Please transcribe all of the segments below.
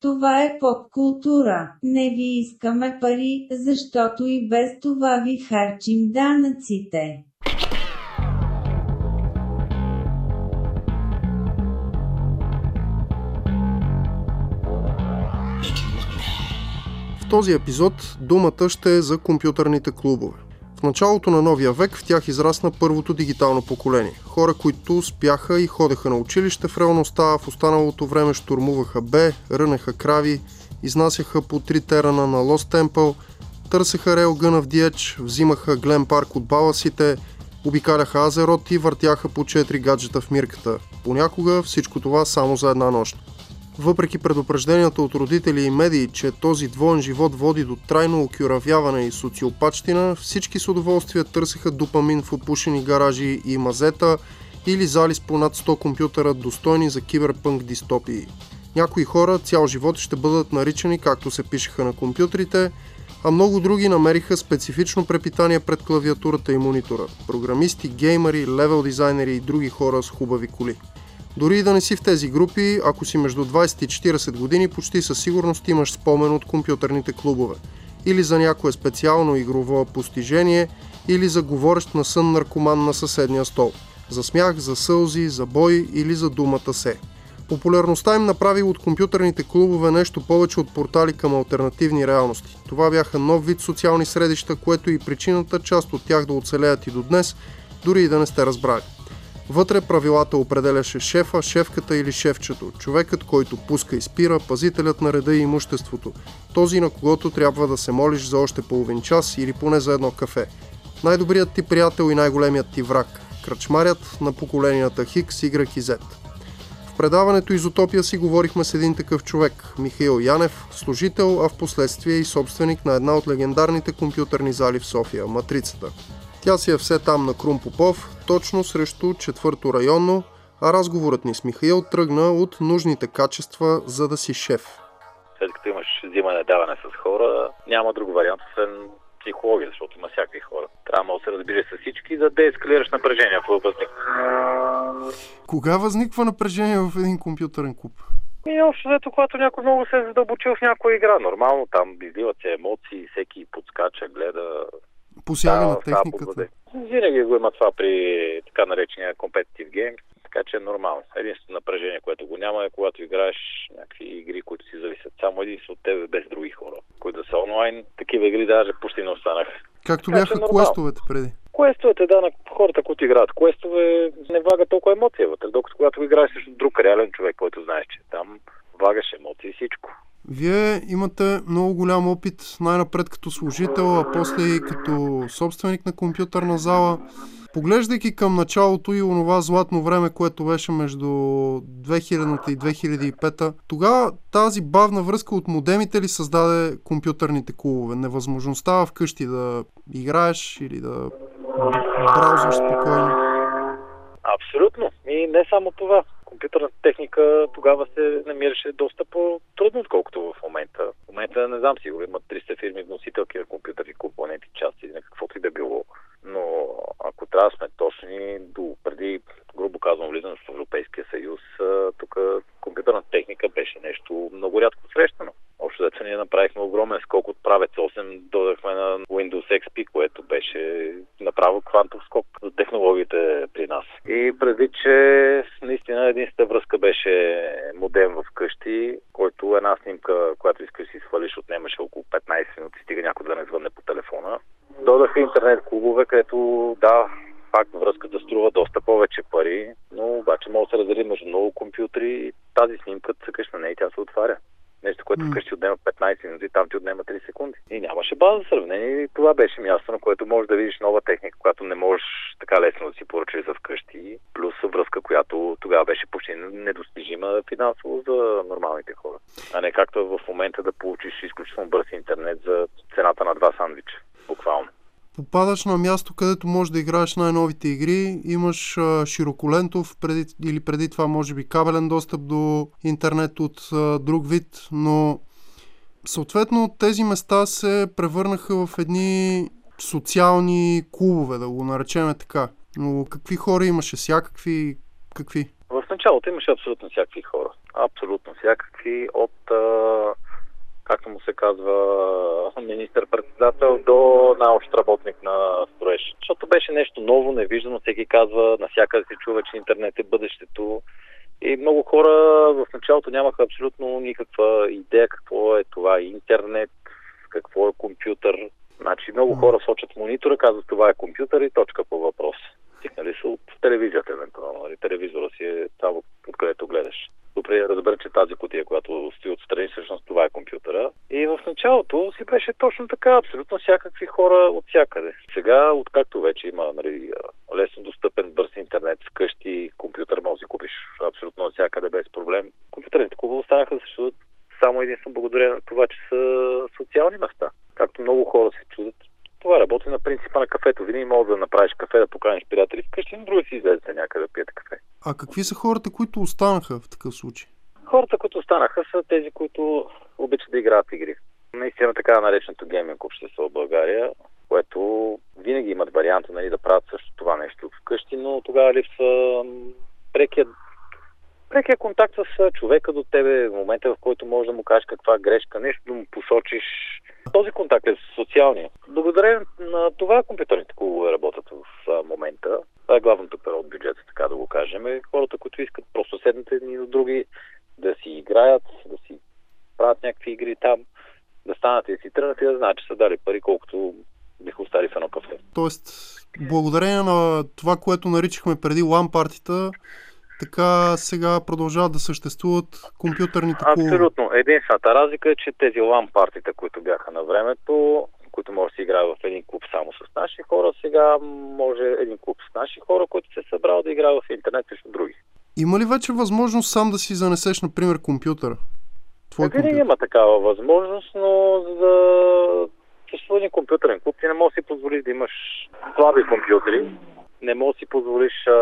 Това е поп-култура. Не ви искаме пари, защото и без това ви харчим данъците. В този епизод думата ще е за компютърните клубове. В началото на новия век в тях израсна първото дигитално поколение. Хора, които спяха и ходеха на училище в реалността, в останалото време штурмуваха Б, рънеха крави, изнасяха по три терана на Лост Темпъл, търсеха рейлгъна в Диеч, взимаха Глен Парк от баласите, обикаляха Азерот и въртяха по 4 гаджета в мирката. Понякога всичко това само за една нощ. Въпреки предупрежденията от родители и медии, че този двоен живот води до трайно окюравяване и социопачтина, всички с удоволствие търсеха допамин в опушени гаражи и мазета или зали с по над 100 компютъра, достойни за киберпънк дистопии. Някои хора цял живот ще бъдат наричани както се пишеха на компютрите, а много други намериха специфично препитание пред клавиатурата и монитора. Програмисти, геймери, левел дизайнери и други хора с хубави коли. Дори и да не си в тези групи, ако си между 20 и 40 години, почти със сигурност имаш спомен от компютърните клубове. Или за някое специално игрово постижение, или за говорещ на сън наркоман на съседния стол. За смях, за сълзи, за бой или за думата се. Популярността им направи от компютърните клубове нещо повече от портали към альтернативни реалности. Това бяха нов вид социални средища, което и причината част от тях да оцелеят и до днес, дори и да не сте разбрали. Вътре правилата определяше шефа, шефката или шефчето, човекът, който пуска и спира, пазителят на реда и имуществото, този на когото трябва да се молиш за още половин час или поне за едно кафе. Най-добрият ти приятел и най-големият ти враг, кръчмарят на поколенията Хикс, Y и Z. В предаването Изотопия си говорихме с един такъв човек, Михаил Янев, служител, а в последствие и собственик на една от легендарните компютърни зали в София – Матрицата. Тя си е все там на Крум Попов, точно срещу четвърто районно, а разговорът ни с Михаил тръгна от нужните качества, за да си шеф. След като имаш взимане даване с хора, няма друг вариант, освен психология, защото има всякакви хора. Трябва да се разбираш с всички, за да ескалираш напрежение, ако възникне. Кога възниква напрежение в един компютърен клуб? И общо взето, когато някой много се е задълбочил в някоя игра, нормално там изливат се емоции, всеки подскача, гледа, Посяга Да, на техниката. Винаги го има това при така наречения competitive game, така че е нормално. Единственото напрежение, което го няма е когато играеш някакви игри, които си зависят само единствено от тебе, без други хора, които да са онлайн. Такива игри даже почти не останаха. Както Така бяха нормално. квестовете преди. Квестовете, да, на хората, които играят квестове, не влага толкова емоция вътре, докато когато играеш срещу друг реален човек, който знаеш, че там влагаш емоции и всичко. Вие имате много голям опит най-напред като служител, а после и като собственик на компютърна зала. Поглеждайки към началото и онова златно време, което беше между 2000 и 2005, тогава тази бавна връзка от модемите ли създаде компютърните клубове? Невъзможността вкъщи да играеш или да браузваш спокойно? Абсолютно. И не само това. Компютърната техника тогава се намираше доста по-трудно, отколкото в момента. В момента не знам, сигурно има 300 фирми вносителки на компютърни компоненти, части, на каквото и да било. Но ако трябва да сме точни, до преди, грубо казвам, влизане в Европейския съюз, тук компютърната техника беше нещо много рядко срещано. Общо взето ние направихме огромен скок от правец 8, додахме на Windows XP, което беше направо квантов скок за технологиите при нас. И преди, че наистина единствената връзка беше модем в къщи, който една снимка, която искаш да си свалиш, отнемаше около 15 минути, стига някой да не звънне по телефона. Додаха интернет клубове, където да, пак връзката струва доста повече пари, но обаче може да се раздели между много компютри. Тази снимка цъкаш на нея и тя се отваря. Нещо, което М. вкъщи отнема 15 минути, там ти отнема 3 секунди. И нямаше база за сравнение. И това беше място, на което можеш да видиш нова техника, която не можеш така лесно да си поръчаш за вкъщи. Плюс връзка, която тогава беше почти недостижима финансово за нормалните хора. А не както е в момента да получиш изключително бърз интернет за цената на два сандвича. Буквално. Попадаш на място, където можеш да играеш най-новите игри, имаш а, широколентов преди, или преди това може би кабелен достъп до интернет от а, друг вид, но съответно тези места се превърнаха в едни социални клубове, да го наречем така. Но какви хора имаше? Всякакви? Какви? В началото имаше абсолютно всякакви хора. Абсолютно всякакви. От а, както му се казва министър-председател, до най-общ работник на строеж. Защото беше нещо ново, невиждано, всеки казва, навсякъде се чува, че интернет е бъдещето. И много хора в началото нямаха абсолютно никаква идея какво е това интернет, какво е компютър. Значи много хора сочат монитора, казват това е компютър и точка по въпрос. Стигнали са от телевизията, евентуално. Нали? Телевизора си е там, откъдето гледаш. Добре да разбера, че тази котия, която стои отстрани, всъщност това е компютъра. И в началото си беше точно така, абсолютно всякакви хора от всякъде. Сега, откакто вече има нали, лесно достъпен бърз интернет вкъщи, компютър може да купиш абсолютно от всякъде без проблем. Компютърните клубове останаха да съществуват само единствено благодарение на това, че са социални места. Както много хора се чудят, това работи на принципа на кафето. Винаги можеш да направиш кафе, да поканиш приятели вкъщи, но други си излезете някъде да пиете кафе. А какви са хората, които останаха в такъв случай? Хората, които останаха, са тези, които обичат да играят игри. Наистина така нареченото гейминг общество в България, което винаги имат варианта нали, да правят също това нещо вкъщи, но тогава липсва прекият прекия контакт с човека до тебе, в момента в който можеш да му кажеш каква грешка, нещо да му посочиш. Този контакт е социалния. Благодарение на това компютърните клубове работят в момента. Това е главното перо от бюджета, така да го кажем. Хората, които искат просто седнат едни до други, да си играят, да си правят някакви игри там, да станат и си тръгнат и да знаят, че са дали пари, колкото биха остали в едно кафе. Тоест, благодарение на това, което наричахме преди лампартита, така сега продължават да съществуват компютърните клубове. Абсолютно. Единствената разлика е, че тези лампартите, които бяха на времето, които може да си играе в един клуб само с наши хора, сега може един клуб с наши хора, които се събрал да играе в интернет срещу други. Има ли вече възможност сам да си занесеш, например, компютъра? Твой Винаги компютър? има такава възможност, но за съществува един компютърен клуб ти не можеш да си позволиш да имаш слаби компютри, не можеш да си позволиш а,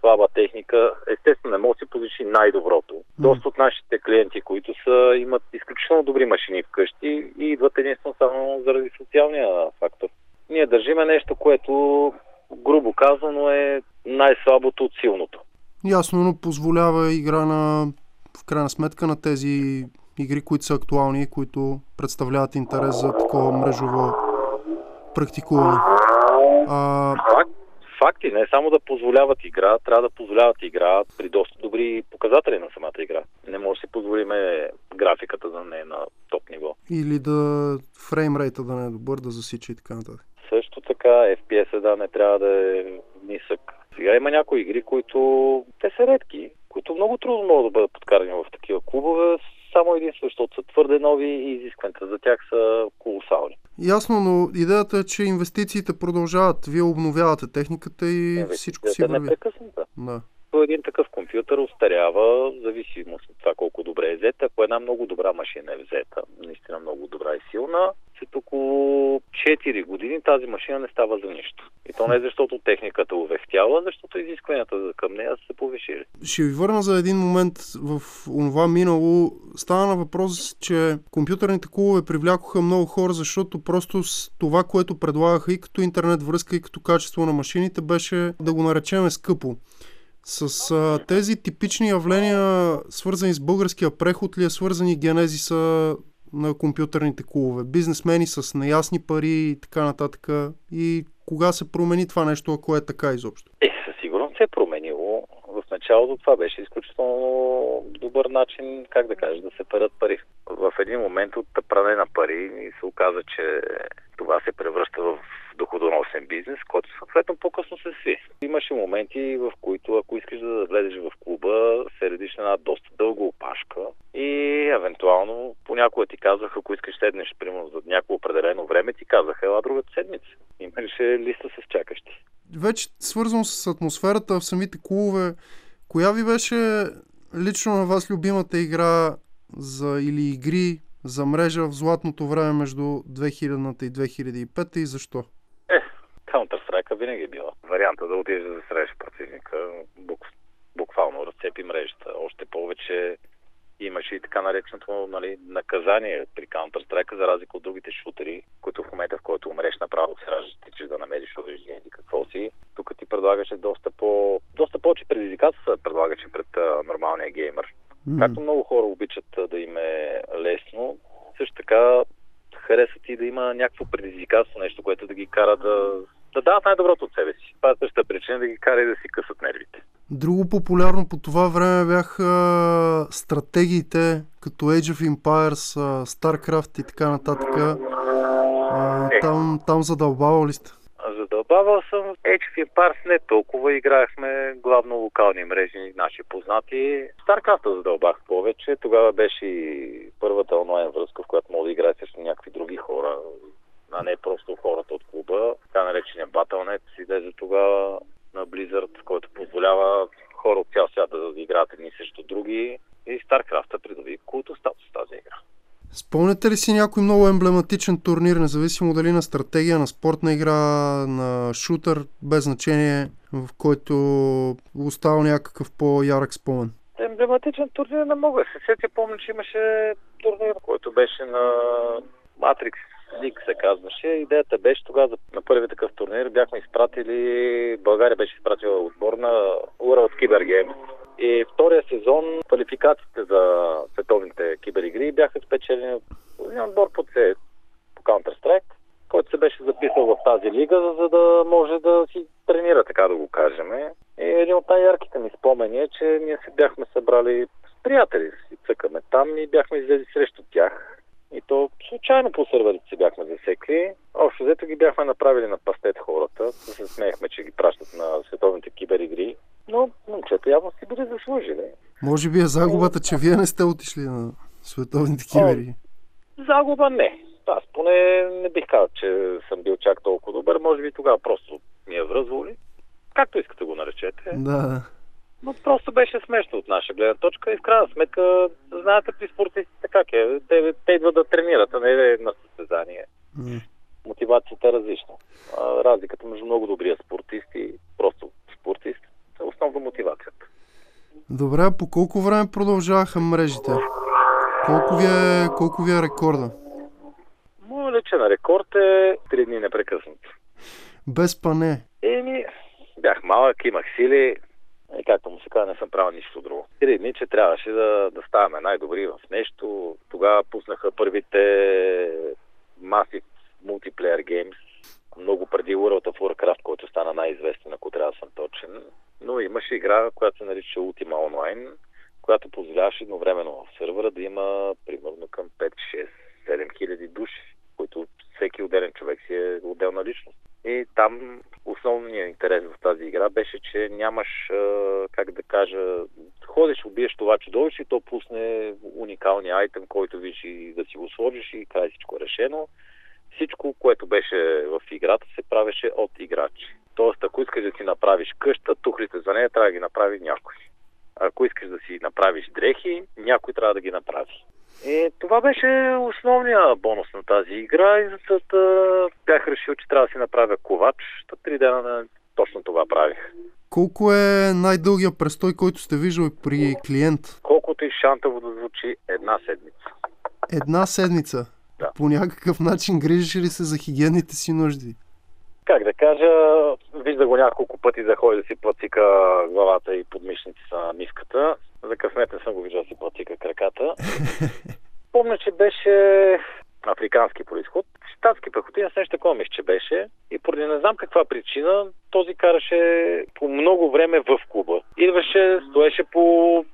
слаба техника. Естествено, не можеш да си позволиш и най-доброто. Доста от нашите клиенти, които са, имат изключително добри машини вкъщи и идват единствено само заради социалния фактор. Ние държиме нещо, което грубо казано е най-слабото от силното. Ясно, но позволява игра на, в крайна сметка на тези игри, които са актуални, които представляват интерес за такова мрежово практикуване. А... Факт, факти, не само да позволяват игра, трябва да позволяват игра при доста добри показатели на самата игра. Не може да си позволиме графиката да не е на топ ниво. Или да фреймрейта да не е добър, да засича и така нататък. Също така, FPS да не трябва да е нисък. Сега има някои игри, които те са редки, които много трудно могат да бъдат подкарани в такива клубове, само единствено, защото са твърде нови и изискванията за тях са колосални. Ясно, но идеята е, че инвестициите продължават. Вие обновявате техниката и всичко си върви. Непрекъсната. Да. Един такъв компютър устарява, в зависимост от това колко добре е взета. Ако една много добра машина е взета, наистина много добра и силна, след около 4 години тази машина не става за нищо. И то не защото техниката увехтяла, защото изискванията към нея са се повишили. Ще ви върна за един момент в това минало. Стана на въпрос, че компютърните клубове привлякоха много хора, защото просто с това, което предлагаха и като интернет връзка, и като качество на машините, беше да го наречем скъпо. С а, тези типични явления, свързани с българския преход ли е свързани генезиса на компютърните клубове? Бизнесмени с неясни пари и така нататък. И кога се промени това нещо, ако е така изобщо? Е, със сигурност се е променило. В началото това беше изключително добър начин, как да кажа, да се парят пари. В един момент от пране на пари се оказа, че това се превръща в доходоносен бизнес, който съответно по-късно се сви. Имаше моменти, в които ако искаш да влезеш в клуба, се редиш на една доста дълга опашка и евентуално понякога ти казвах, ако искаш седнеш, примерно за някакво определено време, ти казаха, ела другата седмица. Имаше листа с чакащи. Вече свързано с атмосферата в самите клубове, коя ви беше лично на вас любимата игра за или игри за мрежа в златното време между 2000-та и 2005 и защо? Counter-Strike винаги е била. Варианта да отидеш да засреш противника, бук, буквално разцепи мрежата. Още повече имаше и така нареченото нали, наказание при Counter-Strike, за разлика от другите шутери, които момента, в който умреш направо се раждаш, да намериш оръжие или какво си. Тук ти предлагаше доста, по, доста повече предизвикателства, предлагаше пред а, нормалния геймер. Mm-hmm. Както много хора обичат да им е лесно, също така харесват и да има някакво предизвикателство, нещо, което да ги кара да, да дават най-доброто от себе си. Това е същата причина да ги кара и да си късат нервите. Друго популярно по това време бяха стратегиите, като Age of Empires, StarCraft и така нататък. Е. там, там задълбава ли сте? Задълбавал съм of Empires не толкова. Играехме главно локални мрежи, наши познати. StarCraft задълбах повече. Тогава беше и първата онлайн връзка, в която мога да играе срещу някакви други хора, а не просто хората от клуба. Така наречения Battle.net излезе тогава на Blizzard, който позволява хора от цял свят да играят едни срещу други. И StarCraft придоби култо статус тази игра. Спомняте ли си някой много емблематичен турнир, независимо дали на стратегия, на спортна игра, на шутър, без значение, в който остава някакъв по-ярък спомен? Емблематичен турнир не мога да се сетя. Помня, че имаше турнир, който беше на Matrix League се казваше. Идеята беше тогава на първи такъв турнир бяхме изпратили, България беше изпратила отбор на World Cyber Games. И втория сезон квалификациите за световните киберигри бяха спечелени от един отбор по по Counter-Strike, който се беше записал в тази лига, за- за да може да си тренира, така да го кажем. И един от най-ярките ми спомени е, че ние се бяхме събрали с приятели, си цъкаме там и бяхме излезли срещу тях. Случайно по сървърите бяхме засекли. Общо взето ги бяхме направили на пастет хората. Се смеехме, че ги пращат на световните киберигри. Но момчета явно си били заслужили. Може би е загубата, че вие не сте отишли на световните кибери. Загуба не. Аз поне не бих казал, че съм бил чак толкова добър. Може би тогава просто ми е връзвало ли. Както искате го наречете. Да. Но просто беше смешно от наша гледна точка и в крайна сметка, знаете при спортистите как е. Те, те идват да тренират, а не е на състезание. М. Мотивацията е различна. Разликата между много добрия спортист и просто спортист е основно мотивацията. Добре, а по колко време продължаваха мрежите? Колко ви е, колко ви е рекорда? Моят личен рекорд е 3 дни непрекъснато. Без пане. Еми, бях малък, имах сили. Казва, не съм правил нищо друго. Три дни, че трябваше да, да ставаме най-добри в нещо. Тогава пуснаха първите Massive Multiplayer Games. Много преди World of Warcraft, който стана най-известен, ако трябва да съм точен. Но имаше игра, която се нарича Ultima Online, която позволяваше едновременно в сървъра да има примерно към 5, 6, 7 хиляди души, които всеки отделен човек си е отделна личност. И там основният интерес в тази игра беше, че нямаш, а, как да кажа, ходиш, убиеш това чудовище и то пусне уникалния айтем, който виж и да си го сложиш и край всичко е решено. Всичко, което беше в играта, се правеше от играчи. Тоест, ако искаш да си направиш къща, тухлите за нея трябва да ги направи някой. Ако искаш да си направиш дрехи, някой трябва да ги направи. И това беше основния бонус на тази игра и за да бях решил, че трябва да си направя ковач. Та три дена на точно това правих. Колко е най-дългия престой, който сте виждали при клиент? Колкото и шантово да звучи една седмица. Една седмица. Да. По някакъв начин грижиш ли се за хигиенните си нужди? Как да кажа, вижда го няколко пъти да ходи да си платика главата и подмишниците на миската. За късмет не съм го виждал да си платика краката. Помня, че беше африкански происход. Штатски пехотинец, нещо такова мисля, че беше. И поради не знам каква причина, този караше по много време в клуба. Идваше, стоеше по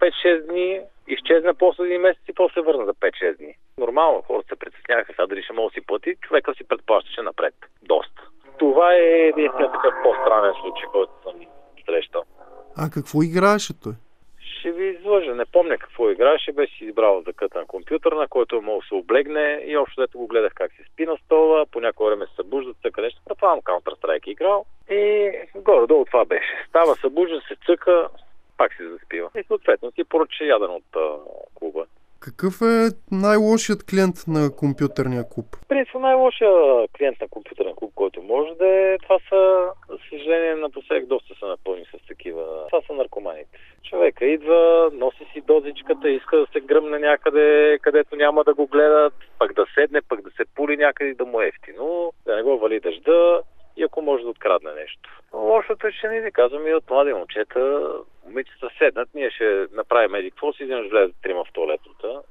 5-6 дни, изчезна после един месец и после върна за 5-6 дни. Нормално, хората се притесняха сега дали ще може да си плати, човека си предплащаше напред. Доста. Това е единствено такъв по-странен случай, който съм срещал. А какво играеше той? Ще ви излъжа, не помня какво играеше, беше избрал да къта на компютър, на който е мога да се облегне и общо дето го гледах как се спи на стола, по някое време се събужда, цъка нещо, предполагам Counter-Strike играл и горе-долу това беше. Става, събужда, се цъка, пак си заспива. И съответно си поръча яден от а, клуба. Какъв е най-лошият клиент на компютърния клуб? Принцип най-лошия клиент на компютърен клуб, който може да е, това са, за съжаление, напоследък доста са напълни с такива. Това са наркоманите. Човека идва, носи си дозичката, иска да се гръмне някъде, където няма да го гледат, пък да седне, пък да се пули някъде да му е ефтино, да не го вали дъжда и ако може да открадне нещо. Лошото е, че не ви казвам и от млади момчета, момичета седнат, ние ще направим еди какво си, изведнъж влезе трима в туалетната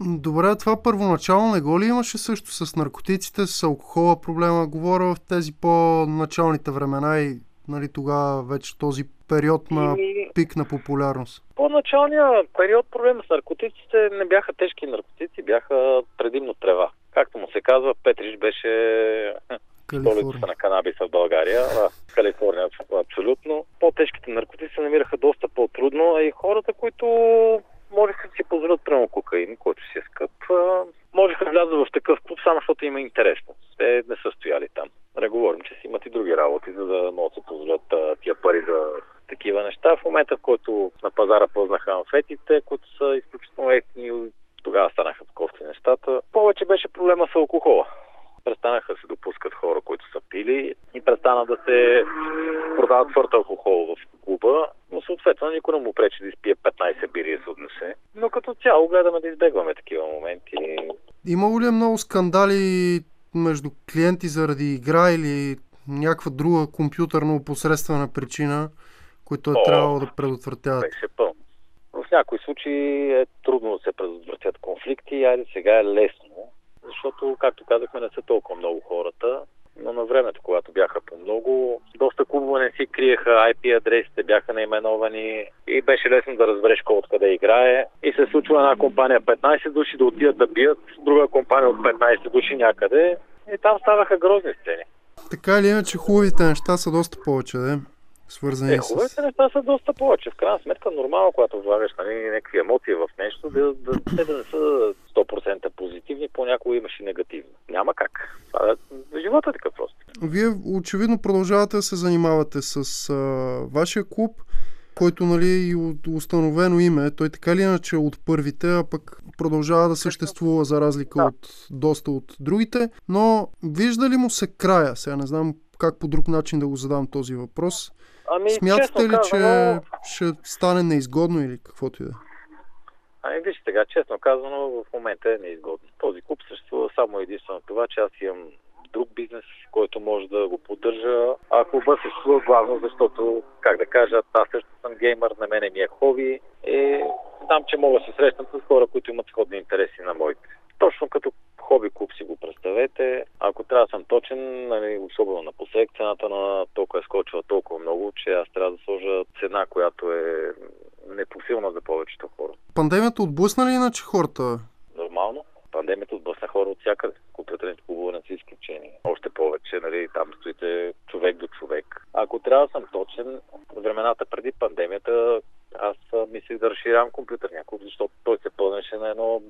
Добре, това първоначално не го ли имаше също с наркотиците, с алкохола проблема? Говоря в тези по-началните времена и нали, тогава вече този период на и... пик на популярност. По-началния период проблема с наркотиците не бяха тежки наркотици, бяха предимно трева. Както му се казва, Петрич беше столицата на канабиса в България. А, Калифорния абсолютно. По-тежките наркотици се намираха доста по-трудно, а и хората, които можеха да си позволят прямо кокаин, който си е скъп, можеха да влязат в такъв клуб, само защото има интересно. Те не са стояли там. Не говорим, че си имат и други работи, за да могат да се позволят тия пари за такива неща. В момента, в който на пазара познаха амфетите, които са изключително ефтини, тогава станаха кофти нещата. Повече беше проблема с алкохола престанаха да се допускат хора, които са пили и престана да се продават твърд алкохол в клуба, но съответно никой не му пречи да изпие 15 бири и се отнесе. Но като цяло гледаме да избегваме такива моменти. Имало ли е много скандали между клиенти заради игра или някаква друга компютърно посредствена причина, които е О, трябвало да предотвратяват? Беше пълно. В някои случаи е трудно да се предотвратят конфликти, айде сега е лесно защото, както казахме, не са толкова много хората. Но на времето, когато бяха по-много, доста клубове не си криеха IP адресите, бяха наименовани и беше лесно да разбереш кой откъде играе. И се случва една компания 15 души да отидат да бият, друга компания от 15 души някъде. И там ставаха грозни сцени. Така или иначе, хубавите неща са доста повече, да? Свързани е, хубавите с... неща са доста повече. В крайна сметка, нормално, когато влагаш нали, някакви емоции в нещо, да, да, да, да не са 100% позитивни, понякога имаш и негативни. Няма как. Това е, живота е така просто. Вие очевидно продължавате да се занимавате с а, вашия клуб, който нали е установено име. Той така ли иначе от първите, а пък продължава да съществува за разлика да. от доста от другите. Но вижда ли му се края? Сега не знам как по друг начин да го задам този въпрос. Ами, Смятате ли, казано... че ще стане неизгодно или каквото и да? Ами виж сега, честно казано, в момента е неизгодно. Този клуб съществува само единствено това, че аз имам друг бизнес, който може да го поддържа. А клуба съществува главно, защото, как да кажа, аз също съм геймър, на мене ми е хоби и знам, че мога да се срещам с хора, които имат сходни интереси на моите. Точно като хоби клуб си го представете. Ако трябва да съм точен, нали, особено на посек, цената на толкова е скочила толкова много, че аз трябва да сложа цена, която е непосилна за повечето хора. Пандемията отблъсна ли иначе хората? Нормално. Пандемията отблъсна хора от всякъде. Компютърните клубове не са изключени. Още повече, нали, там стоите човек до човек. Ако трябва да съм точен, времената преди пандемията аз мислих да разширявам компютърния клуб, защото той се пълнеше на едно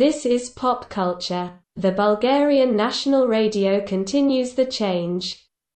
This is pop culture. The Bulgarian National Radio continues the change.